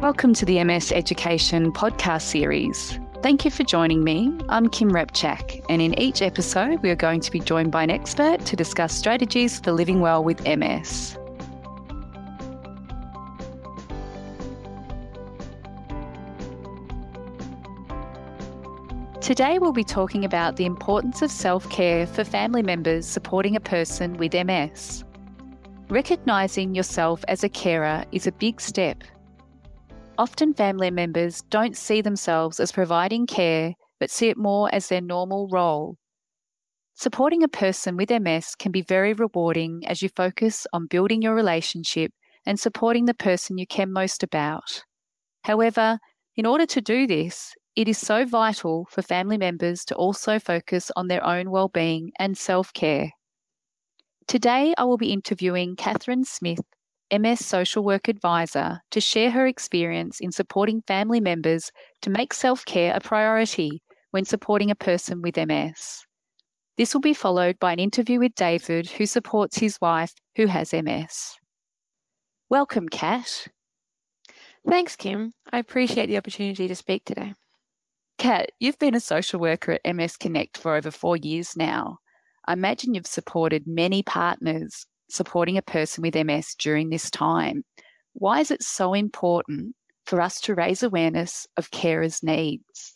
Welcome to the MS Education podcast series. Thank you for joining me. I'm Kim Repchak, and in each episode, we are going to be joined by an expert to discuss strategies for living well with MS. Today, we'll be talking about the importance of self care for family members supporting a person with MS. Recognising yourself as a carer is a big step Often family members don't see themselves as providing care, but see it more as their normal role. Supporting a person with MS can be very rewarding as you focus on building your relationship and supporting the person you care most about. However, in order to do this, it is so vital for family members to also focus on their own well-being and self-care. Today, I will be interviewing Catherine Smith, MS Social Work Advisor to share her experience in supporting family members to make self care a priority when supporting a person with MS. This will be followed by an interview with David, who supports his wife who has MS. Welcome, Kat. Thanks, Kim. I appreciate the opportunity to speak today. Kat, you've been a social worker at MS Connect for over four years now. I imagine you've supported many partners supporting a person with MS during this time. Why is it so important for us to raise awareness of carers' needs?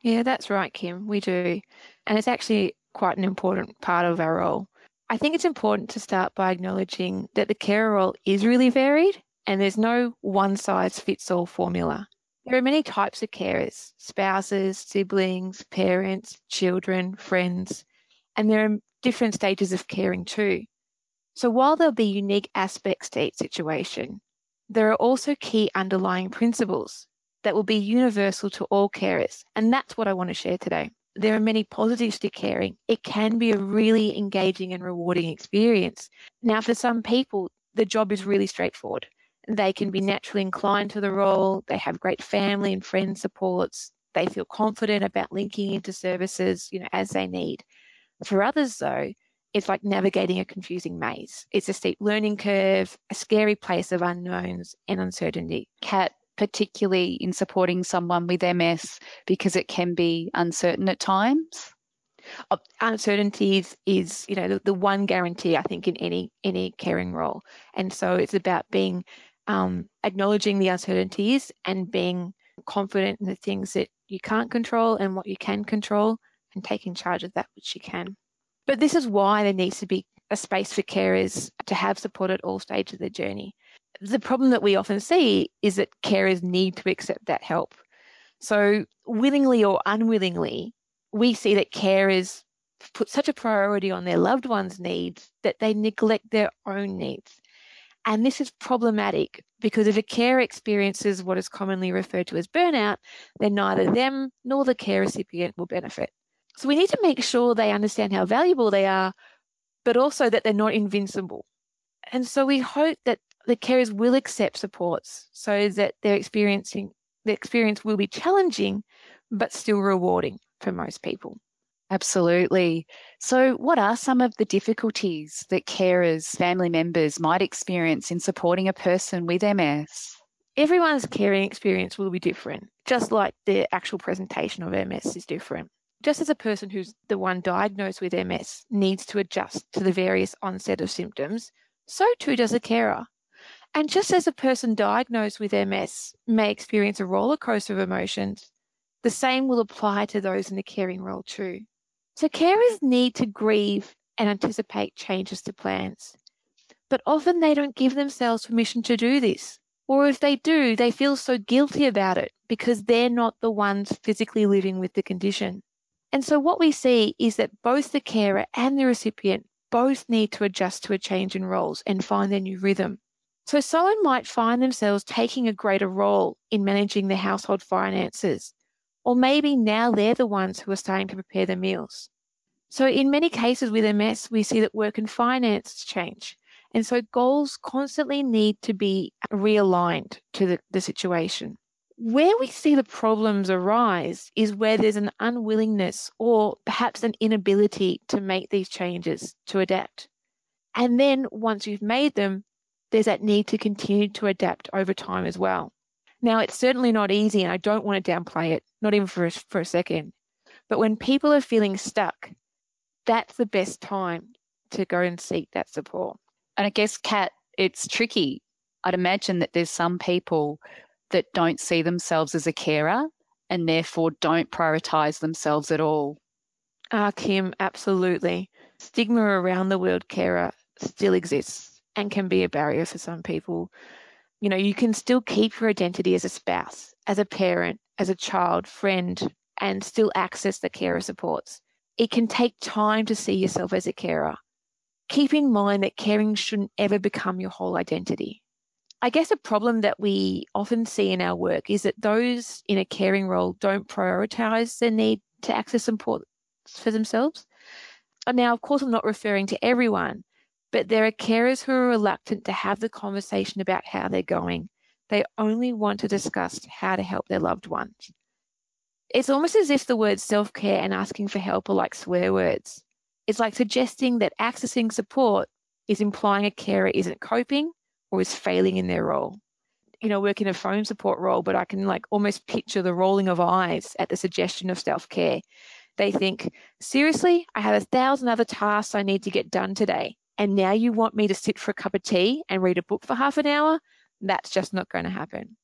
Yeah, that's right, Kim. We do. And it's actually quite an important part of our role. I think it's important to start by acknowledging that the carer role is really varied and there's no one size fits all formula. There are many types of carers spouses, siblings, parents, children, friends, and there are different stages of caring too. So while there'll be unique aspects to each situation, there are also key underlying principles that will be universal to all carers. And that's what I want to share today. There are many positives to caring. It can be a really engaging and rewarding experience. Now, for some people, the job is really straightforward. They can be naturally inclined to the role, they have great family and friend supports, they feel confident about linking into services, you know, as they need. For others, though, it's like navigating a confusing maze. It's a steep learning curve, a scary place of unknowns and uncertainty. Kat, particularly in supporting someone with MS, because it can be uncertain at times? Uh, uncertainties is you know the, the, one guarantee I think in any any caring role, and so it's about being um, acknowledging the uncertainties and being confident in the things that you can't control and what you can control, and taking charge of that which you can. But this is why there needs to be a space for carers to have support at all stages of their journey. The problem that we often see is that carers need to accept that help. So, willingly or unwillingly, we see that carers put such a priority on their loved ones' needs that they neglect their own needs. And this is problematic because if a carer experiences what is commonly referred to as burnout, then neither them nor the care recipient will benefit. So we need to make sure they understand how valuable they are, but also that they're not invincible. And so we hope that the carers will accept supports so that their experiencing the experience will be challenging but still rewarding for most people. Absolutely. So, what are some of the difficulties that carers, family members might experience in supporting a person with MS? Everyone's caring experience will be different, just like the actual presentation of MS is different. Just as a person who's the one diagnosed with MS needs to adjust to the various onset of symptoms, so too does a carer. And just as a person diagnosed with MS may experience a roller coaster of emotions, the same will apply to those in the caring role too. So carers need to grieve and anticipate changes to plans. But often they don't give themselves permission to do this. Or if they do, they feel so guilty about it because they're not the ones physically living with the condition. And so what we see is that both the carer and the recipient both need to adjust to a change in roles and find their new rhythm. So someone might find themselves taking a greater role in managing their household finances, or maybe now they're the ones who are starting to prepare the meals. So in many cases with MS, we see that work and finance change. And so goals constantly need to be realigned to the, the situation. Where we see the problems arise is where there's an unwillingness or perhaps an inability to make these changes to adapt. And then once you've made them, there's that need to continue to adapt over time as well. Now, it's certainly not easy, and I don't want to downplay it, not even for a, for a second. But when people are feeling stuck, that's the best time to go and seek that support. And I guess, Kat, it's tricky. I'd imagine that there's some people that don't see themselves as a carer and therefore don't prioritize themselves at all. Ah, Kim, absolutely. Stigma around the word carer still exists and can be a barrier for some people. You know, you can still keep your identity as a spouse, as a parent, as a child, friend, and still access the carer supports. It can take time to see yourself as a carer. Keep in mind that caring shouldn't ever become your whole identity. I guess a problem that we often see in our work is that those in a caring role don't prioritize the need to access support for themselves. And now, of course, I'm not referring to everyone, but there are carers who are reluctant to have the conversation about how they're going. They only want to discuss how to help their loved ones. It's almost as if the words self care and asking for help are like swear words. It's like suggesting that accessing support is implying a carer isn't coping or is failing in their role. You know, work in a phone support role, but I can like almost picture the rolling of eyes at the suggestion of self care. They think, seriously, I have a thousand other tasks I need to get done today. And now you want me to sit for a cup of tea and read a book for half an hour? That's just not going to happen.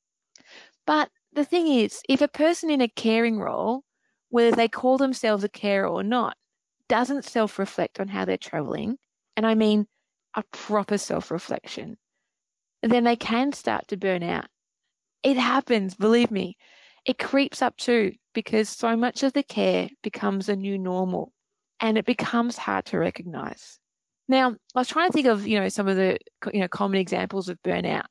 But the thing is, if a person in a caring role, whether they call themselves a carer or not, doesn't self reflect on how they're traveling, and I mean a proper self reflection, then they can start to burn out. It happens, believe me. It creeps up too because so much of the care becomes a new normal and it becomes hard to recognize. Now, I was trying to think of, you know, some of the, you know, common examples of burnout.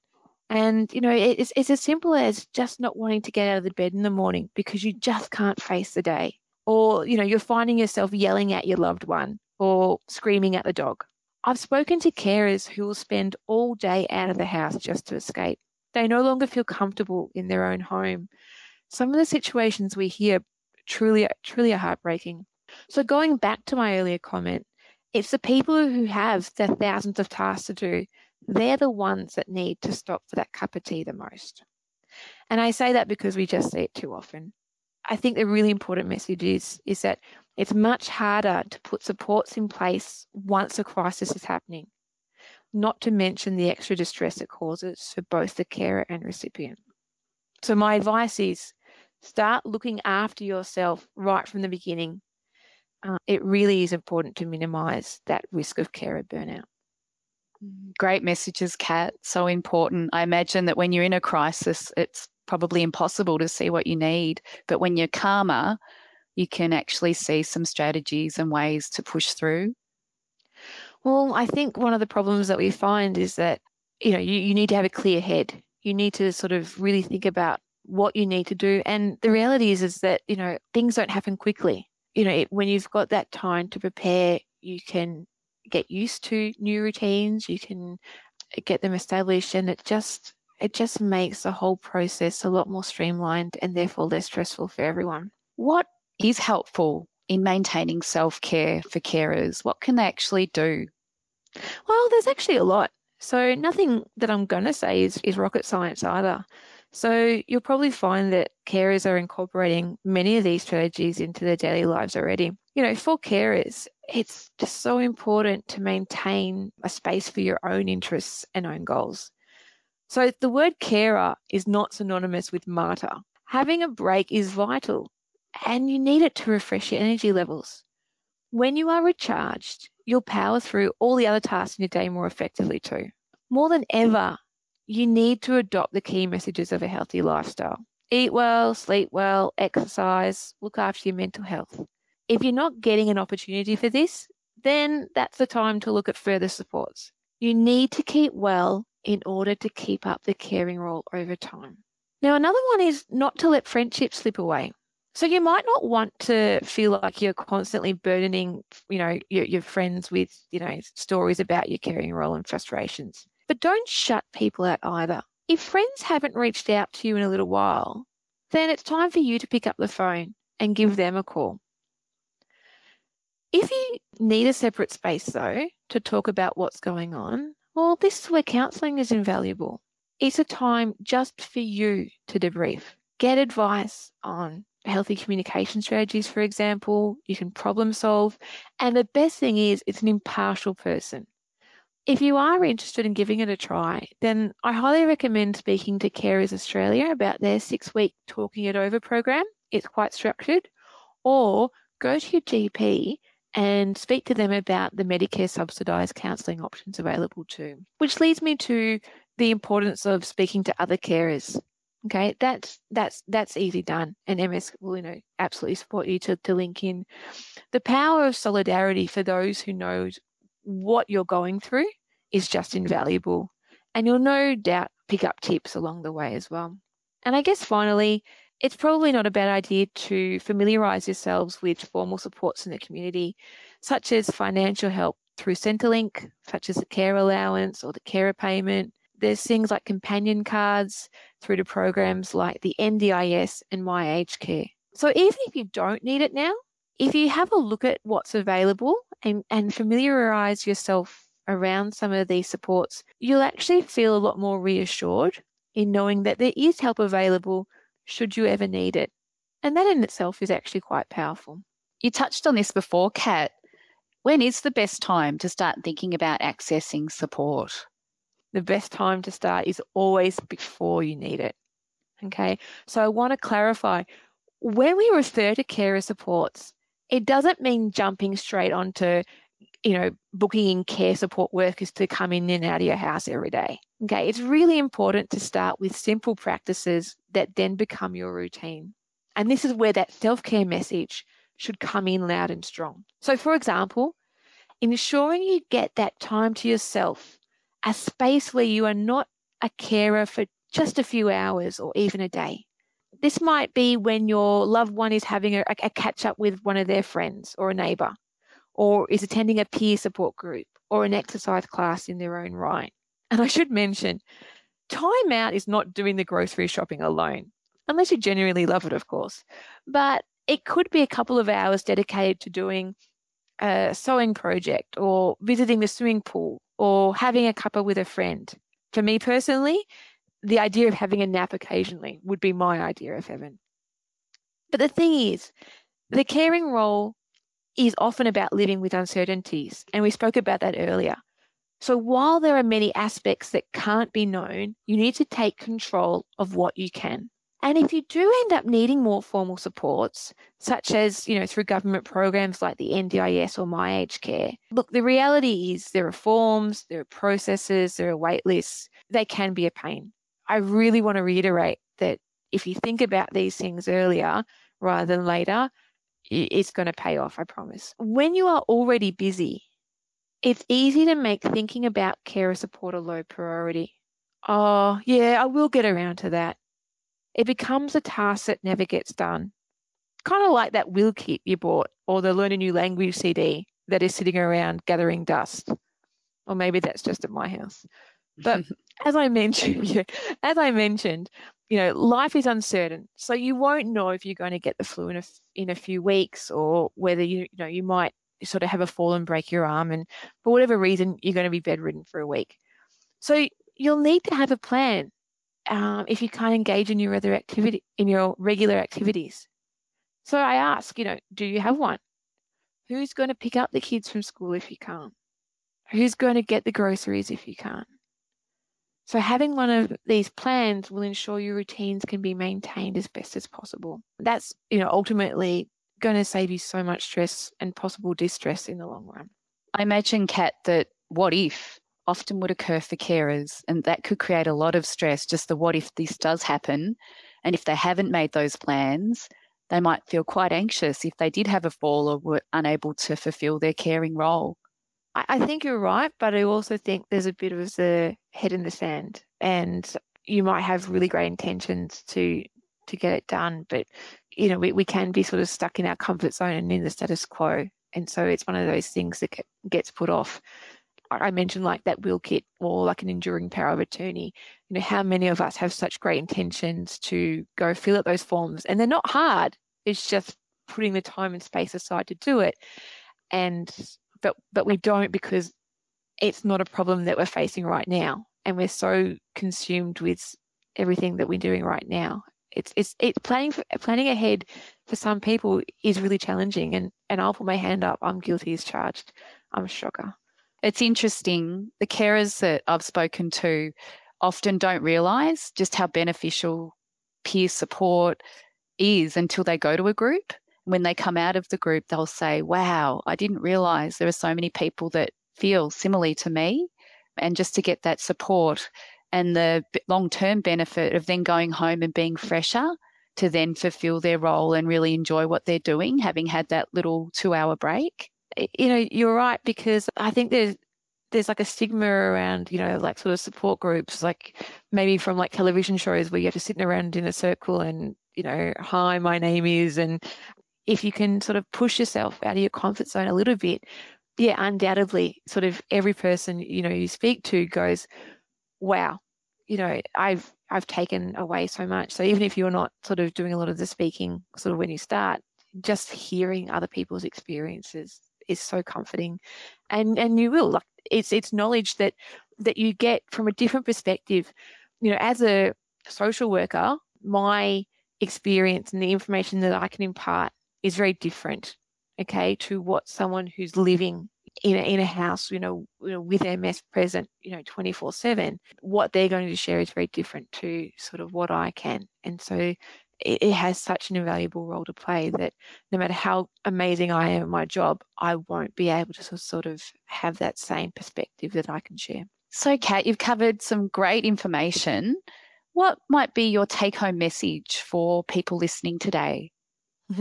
And, you know, it's, it's as simple as just not wanting to get out of the bed in the morning because you just can't face the day. Or, you know, you're finding yourself yelling at your loved one or screaming at the dog. I've spoken to carers who will spend all day out of the house just to escape. They no longer feel comfortable in their own home. Some of the situations we hear truly, truly are heartbreaking. So, going back to my earlier comment, it's the people who have the thousands of tasks to do they're the ones that need to stop for that cup of tea the most. And I say that because we just see it too often. I think the really important message is, is that it's much harder to put supports in place once a crisis is happening, not to mention the extra distress it causes for both the carer and recipient. So, my advice is start looking after yourself right from the beginning. Uh, it really is important to minimize that risk of carer burnout. Great messages, Kat. So important. I imagine that when you're in a crisis, it's probably impossible to see what you need. But when you're calmer, you can actually see some strategies and ways to push through. Well, I think one of the problems that we find is that, you know, you, you need to have a clear head. You need to sort of really think about what you need to do. And the reality is, is that, you know, things don't happen quickly. You know, it, when you've got that time to prepare, you can get used to new routines, you can uh, get them established, and it just it just makes the whole process a lot more streamlined and therefore less stressful for everyone. What is helpful in maintaining self care for carers? What can they actually do? Well, there's actually a lot. So, nothing that I'm going to say is, is rocket science either. So, you'll probably find that carers are incorporating many of these strategies into their daily lives already. You know, for carers, it's just so important to maintain a space for your own interests and own goals. So the word carer is not synonymous with martyr. Having a break is vital and you need it to refresh your energy levels. When you are recharged, you'll power through all the other tasks in your day more effectively too. More than ever, you need to adopt the key messages of a healthy lifestyle. Eat well, sleep well, exercise, look after your mental health. If you're not getting an opportunity for this, then that's the time to look at further supports. You need to keep well in order to keep up the caring role over time. Now, another one is not to let friendships slip away. So you might not want to feel like you're constantly burdening, you know, your, your friends with, you know, stories about your caring role and frustrations. But don't shut people out either. If friends haven't reached out to you in a little while, then it's time for you to pick up the phone and give mm. them a call. If you need a separate space, though, to talk about what's going on, well, this is where counselling is invaluable. It's a time just for you to debrief. Get advice on healthy communication strategies, for example. You can problem solve. And the best thing is, it's an impartial person. If you are interested in giving it a try, then I highly recommend speaking to Carers Australia about their six week Talking It Over program. It's quite structured. Or go to your GP and speak to them about the Medicare subsidised counselling options available too. Which leads me to the importance of speaking to other carers. Okay, that's that's that's easy done, and MS will you know absolutely support you to to link in. The power of solidarity for those who know what you're going through is just invaluable, and you'll no doubt pick up tips along the way as well. And I guess finally, it's probably not a bad idea to familiarise yourselves with formal supports in the community, such as financial help through Centrelink, such as the care allowance or the carer payment. There's things like companion cards through to programs like the NDIS and My Care. So even if you don't need it now, if you have a look at what's available and, and familiarise yourself around some of these supports, you'll actually feel a lot more reassured in knowing that there is help available should you ever need it. And that in itself is actually quite powerful. You touched on this before, Kat. When is the best time to start thinking about accessing support? The best time to start is always before you need it. Okay, so I want to clarify when we refer to carer supports, it doesn't mean jumping straight onto, you know, booking in care support workers to come in and out of your house every day. Okay, it's really important to start with simple practices that then become your routine. And this is where that self care message should come in loud and strong. So, for example, ensuring you get that time to yourself, a space where you are not a carer for just a few hours or even a day. This might be when your loved one is having a, a catch up with one of their friends or a neighbor, or is attending a peer support group or an exercise class in their own right. And I should mention, time out is not doing the grocery shopping alone, unless you genuinely love it, of course. But it could be a couple of hours dedicated to doing a sewing project or visiting the swimming pool or having a cuppa with a friend. For me personally, the idea of having a nap occasionally would be my idea of heaven. But the thing is, the caring role is often about living with uncertainties, and we spoke about that earlier. So while there are many aspects that can't be known, you need to take control of what you can. And if you do end up needing more formal supports, such as, you know, through government programs like the NDIS or My Aged Care, look, the reality is there are forms, there are processes, there are wait lists. They can be a pain. I really want to reiterate that if you think about these things earlier rather than later, it's going to pay off, I promise. When you are already busy, it's easy to make thinking about carer support a low priority. Oh, yeah, I will get around to that. It becomes a task that never gets done. Kind of like that will kit you bought or the Learn a New Language CD that is sitting around gathering dust. Or maybe that's just at my house. But as I mentioned, as I mentioned, you know, life is uncertain. So you won't know if you're going to get the flu in a, in a few weeks or whether you, you know, you might sort of have a fall and break your arm, and for whatever reason, you're going to be bedridden for a week. So you'll need to have a plan um, if you can't engage in your other activity in your regular activities. So I ask, you know, do you have one? Who's going to pick up the kids from school if you can't? Who's going to get the groceries if you can't? So having one of these plans will ensure your routines can be maintained as best as possible. That's, you know, ultimately going to save you so much stress and possible distress in the long run. I imagine, Kat, that what if often would occur for carers, and that could create a lot of stress. Just the what if this does happen, and if they haven't made those plans, they might feel quite anxious if they did have a fall or were unable to fulfill their caring role. I think you're right, but I also think there's a bit of a head in the sand, and you might have really great intentions to to get it done, but you know, we, we can be sort of stuck in our comfort zone and in the status quo. And so it's one of those things that gets put off. I mentioned like that will kit or like an enduring power of attorney. You know, how many of us have such great intentions to go fill out those forms and they're not hard. It's just putting the time and space aside to do it. And but but we don't because it's not a problem that we're facing right now. and we're so consumed with everything that we're doing right now. It's it's it planning for, planning ahead for some people is really challenging, and and I'll put my hand up. I'm guilty as charged. I'm a shocker. It's interesting. The carers that I've spoken to often don't realize just how beneficial peer support is until they go to a group. When they come out of the group, they'll say, Wow, I didn't realize there are so many people that feel similarly to me. And just to get that support and the long term benefit of then going home and being fresher to then fulfill their role and really enjoy what they're doing, having had that little two hour break. You know, you're right, because I think there's there's like a stigma around, you know, like sort of support groups, like maybe from like television shows where you have to sit around in a circle and, you know, hi, my name is. And if you can sort of push yourself out of your comfort zone a little bit, yeah, undoubtedly, sort of every person, you know, you speak to goes, wow, you know, I've I've taken away so much. So even if you're not sort of doing a lot of the speaking sort of when you start, just hearing other people's experiences is so comforting. And and you will like it's it's knowledge that that you get from a different perspective. You know, as a social worker, my experience and the information that I can impart is very different, okay, to what someone who's living in a, in a house, you know, you know, with MS present, you know, 24 7, what they're going to share is very different to sort of what I can. And so it, it, has such an invaluable role to play that no matter how amazing I am at my job, I won't be able to sort of have that same perspective that I can share. So, Kat, you've covered some great information. What might be your take home message for people listening today?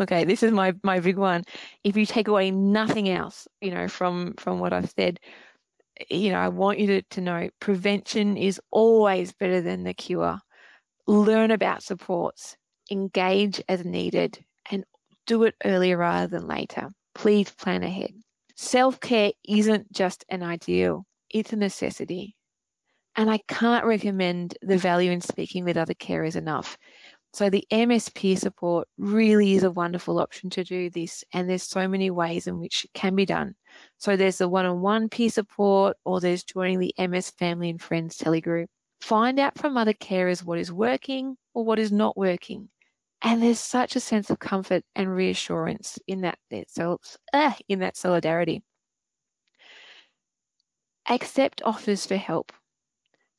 okay, this is my my big one. If you take away nothing else, you know, from from what I've said, you know, I want you to, to know prevention is always better than the cure. Learn about supports, engage as needed, and do it earlier rather than later. Please plan ahead. Self care isn't just an ideal, it's a necessity. And I can't recommend the value in speaking with other carers enough. So the MS peer support really is a wonderful option to do this, and there's so many ways in which it can be done. So there's the one-on-one peer support, or there's joining the MS Family and Friends telegroup. Find out from other carers what is working or what is not working. And there's such a sense of comfort and reassurance in that so uh, in that solidarity. Accept offers for help.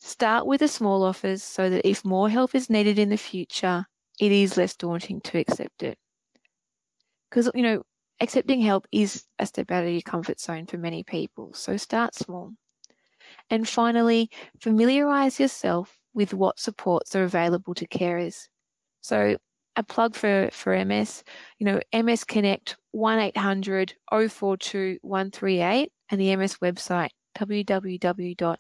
Start with a small offers so that if more help is needed in the future, it is less daunting to accept it. Because, you know, accepting help is a step out of your comfort zone for many people. So start small. And finally, familiarize yourself with what supports are available to carers. So a plug for, for MS, you know, MS Connect 1800 042 138 and the MS website www.ms.org.au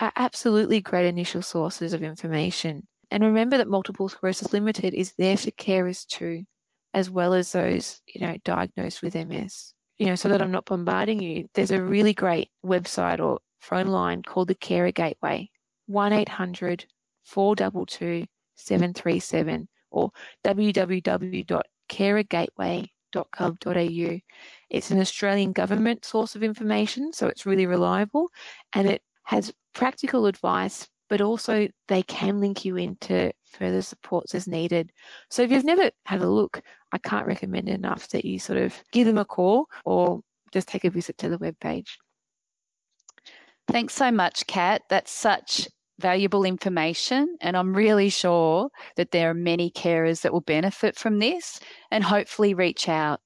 are absolutely great initial sources of information. And remember that Multiple Sclerosis Limited is there for carers too, as well as those, you know, diagnosed with MS. You know, so that I'm not bombarding you, there's a really great website or phone line called the Carer Gateway, 1 800 422 737 or www.carergateway.gov.au. It's an Australian government source of information, so it's really reliable and it has practical advice, but also they can link you into further supports as needed. So if you've never had a look, I can't recommend enough that you sort of give them a call or just take a visit to the webpage. Thanks so much, Kat. That's such valuable information, and I'm really sure that there are many carers that will benefit from this and hopefully reach out.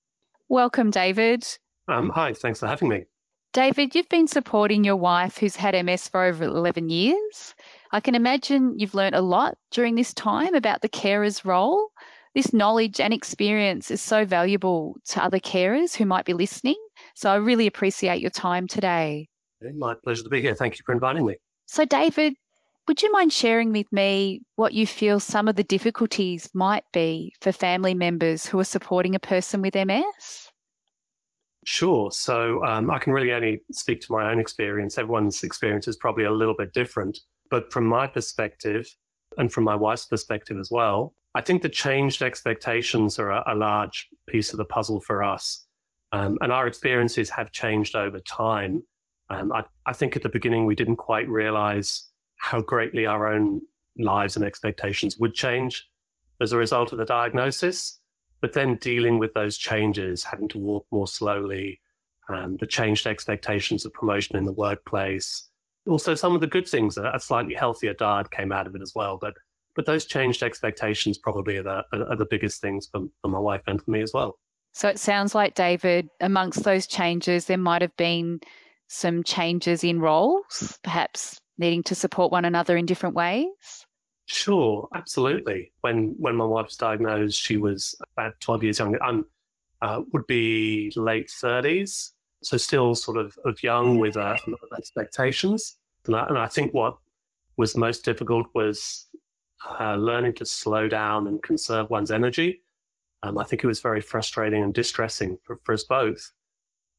Welcome, David. Um, hi, thanks for having me. David, you've been supporting your wife who's had MS for over 11 years. I can imagine you've learned a lot during this time about the carer's role. This knowledge and experience is so valuable to other carers who might be listening. So I really appreciate your time today. My pleasure to be here. Thank you for inviting me. So, David, would you mind sharing with me what you feel some of the difficulties might be for family members who are supporting a person with MS? Sure. So um, I can really only speak to my own experience. Everyone's experience is probably a little bit different. But from my perspective, and from my wife's perspective as well, I think the changed expectations are a, a large piece of the puzzle for us. Um, and our experiences have changed over time. Um, I, I think at the beginning we didn't quite realize how greatly our own lives and expectations would change as a result of the diagnosis. But then dealing with those changes, having to walk more slowly, um, the changed expectations of promotion in the workplace, also some of the good things, a slightly healthier diet came out of it as well. But but those changed expectations probably are the, are the biggest things for, for my wife and for me as well. So it sounds like, David, amongst those changes, there might have been some changes in roles, perhaps needing to support one another in different ways? Sure, absolutely. When when my wife was diagnosed, she was about twelve years younger. I'm uh, would be late thirties, so still sort of, of young with uh, a lot of expectations. And I, and I think what was most difficult was uh, learning to slow down and conserve one's energy. Um, I think it was very frustrating and distressing for, for us both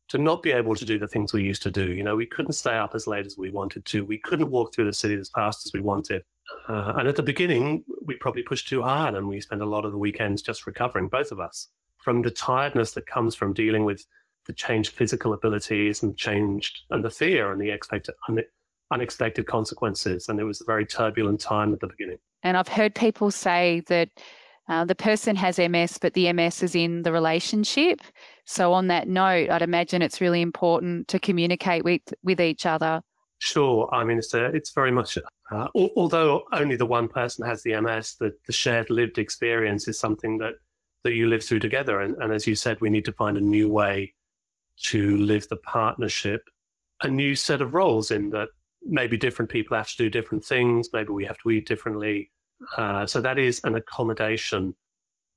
to not be able to do the things we used to do. You know, we couldn't stay up as late as we wanted to. We couldn't walk through the city as fast as we wanted. Uh, and at the beginning, we probably pushed too hard and we spent a lot of the weekends just recovering, both of us, from the tiredness that comes from dealing with the changed physical abilities and changed and the fear and the expected, unexpected consequences. And it was a very turbulent time at the beginning. And I've heard people say that uh, the person has MS, but the MS is in the relationship. So, on that note, I'd imagine it's really important to communicate with, with each other. Sure. I mean, it's, a, it's very much, uh, although only the one person has the MS, the, the shared lived experience is something that, that you live through together. And, and as you said, we need to find a new way to live the partnership, a new set of roles in that maybe different people have to do different things, maybe we have to eat differently uh, so that is an accommodation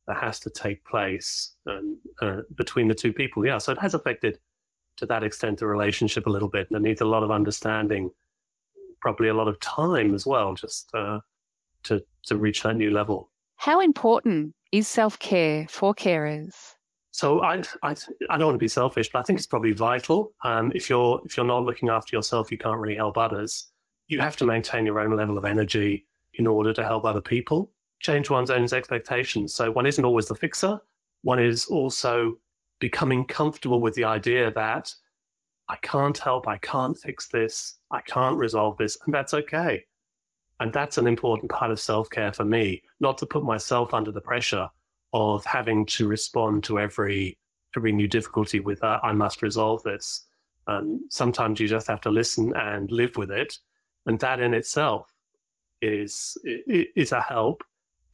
that has to take place um, uh, between the two people. Yeah, so it has affected to that extent the relationship a little bit, and it needs a lot of understanding, probably a lot of time as well, just uh, to to reach that new level. How important is self care for carers? So I, I I don't want to be selfish, but I think it's probably vital. Um, if you're if you're not looking after yourself, you can't really help others. You have to maintain your own level of energy in order to help other people, change one's own expectations. So one isn't always the fixer. One is also becoming comfortable with the idea that I can't help, I can't fix this, I can't resolve this, and that's okay. And that's an important part of self care for me, not to put myself under the pressure of having to respond to every every new difficulty with uh, I must resolve this. Um, sometimes you just have to listen and live with it, and that in itself is is a help,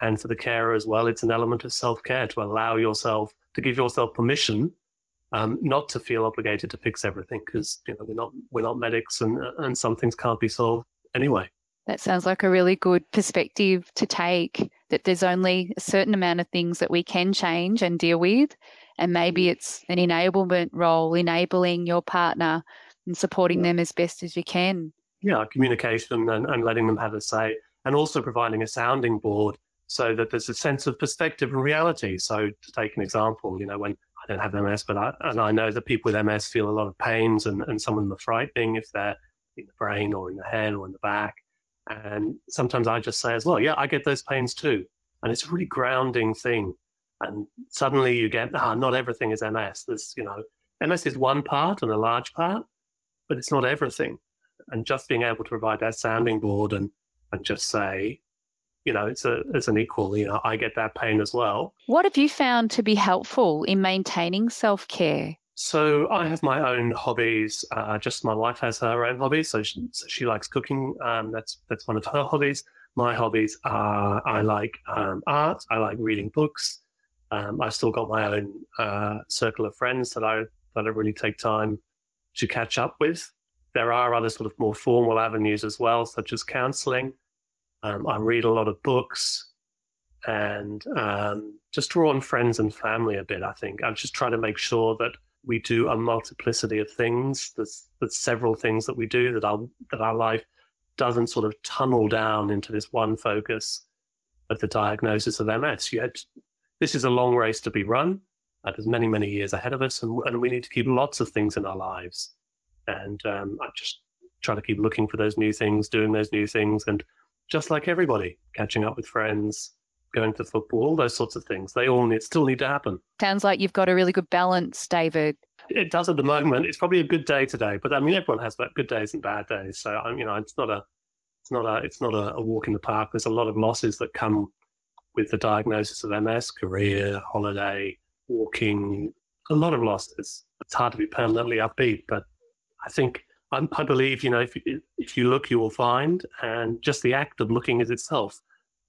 and for the carer as well, it's an element of self care to allow yourself to give yourself permission, um, not to feel obligated to fix everything because you know we're not we're not medics, and and some things can't be solved anyway. That sounds like a really good perspective to take. That there's only a certain amount of things that we can change and deal with, and maybe mm. it's an enablement role, enabling your partner and supporting them as best as you can yeah, communication and, and letting them have a say, and also providing a sounding board so that there's a sense of perspective and reality. So to take an example, you know, when I don't have MS, but I, and I know that people with MS feel a lot of pains and, and some of them are frightening if they're in the brain or in the head or in the back. And sometimes I just say as well, yeah, I get those pains too. And it's a really grounding thing. And suddenly you get, ah, not everything is MS. There's, you know, MS is one part and a large part, but it's not everything and just being able to provide that sounding board and and just say you know it's a it's an equal you know i get that pain as well. What have you found to be helpful in maintaining self-care? So i have my own hobbies uh, just my wife has her own hobbies so she, so she likes cooking um, that's that's one of her hobbies. My hobbies are i like um, art i like reading books um, i've still got my own uh, circle of friends that i that i really take time to catch up with. There are other sort of more formal avenues as well, such as counseling. Um, I read a lot of books and um, just draw on friends and family a bit. I think I'm just trying to make sure that we do a multiplicity of things. There's, there's several things that we do that our that our life doesn't sort of tunnel down into this one focus of the diagnosis of MS. Had this is a long race to be run. Uh, there's many many years ahead of us, and, and we need to keep lots of things in our lives and um, I just try to keep looking for those new things, doing those new things, and just like everybody, catching up with friends, going to football, all those sorts of things. They all need, still need to happen. Sounds like you've got a really good balance, David. it does at the moment. It's probably a good day today, but I mean, everyone has good days and bad days. So I'm, you know, it's not a, it's not a, it's not a, a walk in the park. There's a lot of losses that come with the diagnosis of MS, career, holiday, walking, a lot of losses. It's hard to be permanently upbeat, but I think I, I believe you know if you, if you look, you will find, and just the act of looking is itself,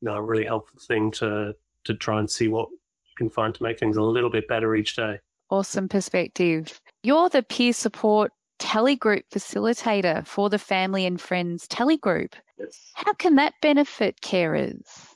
you know, a really helpful thing to to try and see what you can find to make things a little bit better each day. Awesome perspective. You're the peer support telegroup facilitator for the family and friends telegroup. Yes. How can that benefit carers?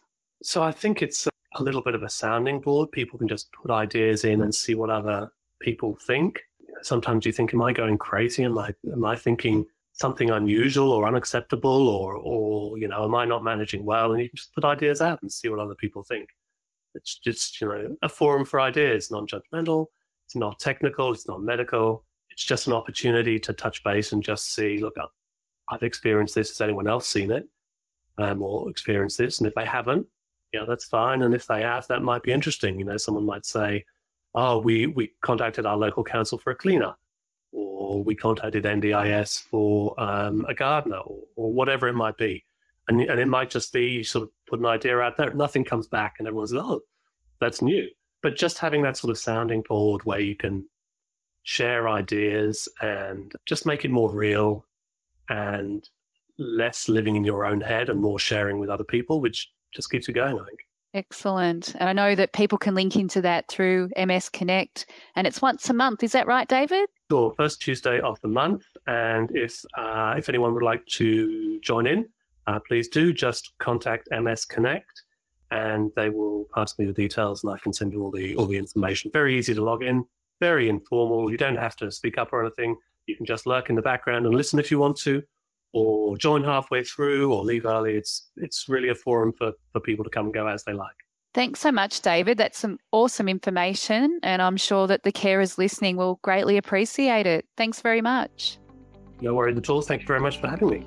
So I think it's a little bit of a sounding board. People can just put ideas in and see what other people think. Sometimes you think, am I going crazy? Am I am I thinking something unusual or unacceptable or or you know, am I not managing well? And you can just put ideas out and see what other people think. It's just, you know, a forum for ideas, non-judgmental, it's not technical, it's not medical. It's just an opportunity to touch base and just see, look, I've experienced this. Has anyone else seen it? Um, or experienced this? And if they haven't, yeah, that's fine. And if they have, that might be interesting. You know, someone might say, oh, we, we contacted our local council for a cleaner, or we contacted NDIS for um, a gardener, or, or, whatever it might be. And, and it might just be you sort of put an idea out there, nothing comes back, and everyone's like, oh, that's new. But just having that sort of sounding board where you can share ideas and just make it more real and less living in your own head and more sharing with other people, which just keeps you going, I think. Excellent. And I know that people can link into that through MS Connect, and it's once a month. Is that right, David? Sure, first Tuesday of the month. And if uh, if anyone would like to join in, uh, please do just contact MS Connect, and they will pass me the details, and I can send you all the all the information. Very easy to log in, very informal. You don't have to speak up or anything. You can just lurk in the background and listen if you want to, or join halfway through or leave early. It's it's really a forum for, for people to come and go as they like. Thanks so much, David. That's some awesome information, and I'm sure that the carers listening will greatly appreciate it. Thanks very much. No worries at all. Thank you very much for having me.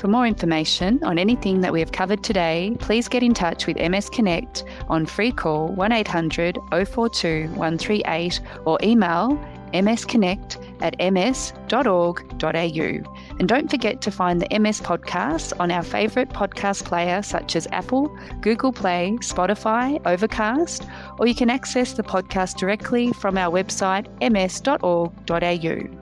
For more information on anything that we have covered today, please get in touch with MS Connect on free call 1800 042 138 or email msconnect at ms.org.au. And don't forget to find the MS podcast on our favourite podcast player such as Apple, Google Play, Spotify, Overcast, or you can access the podcast directly from our website ms.org.au.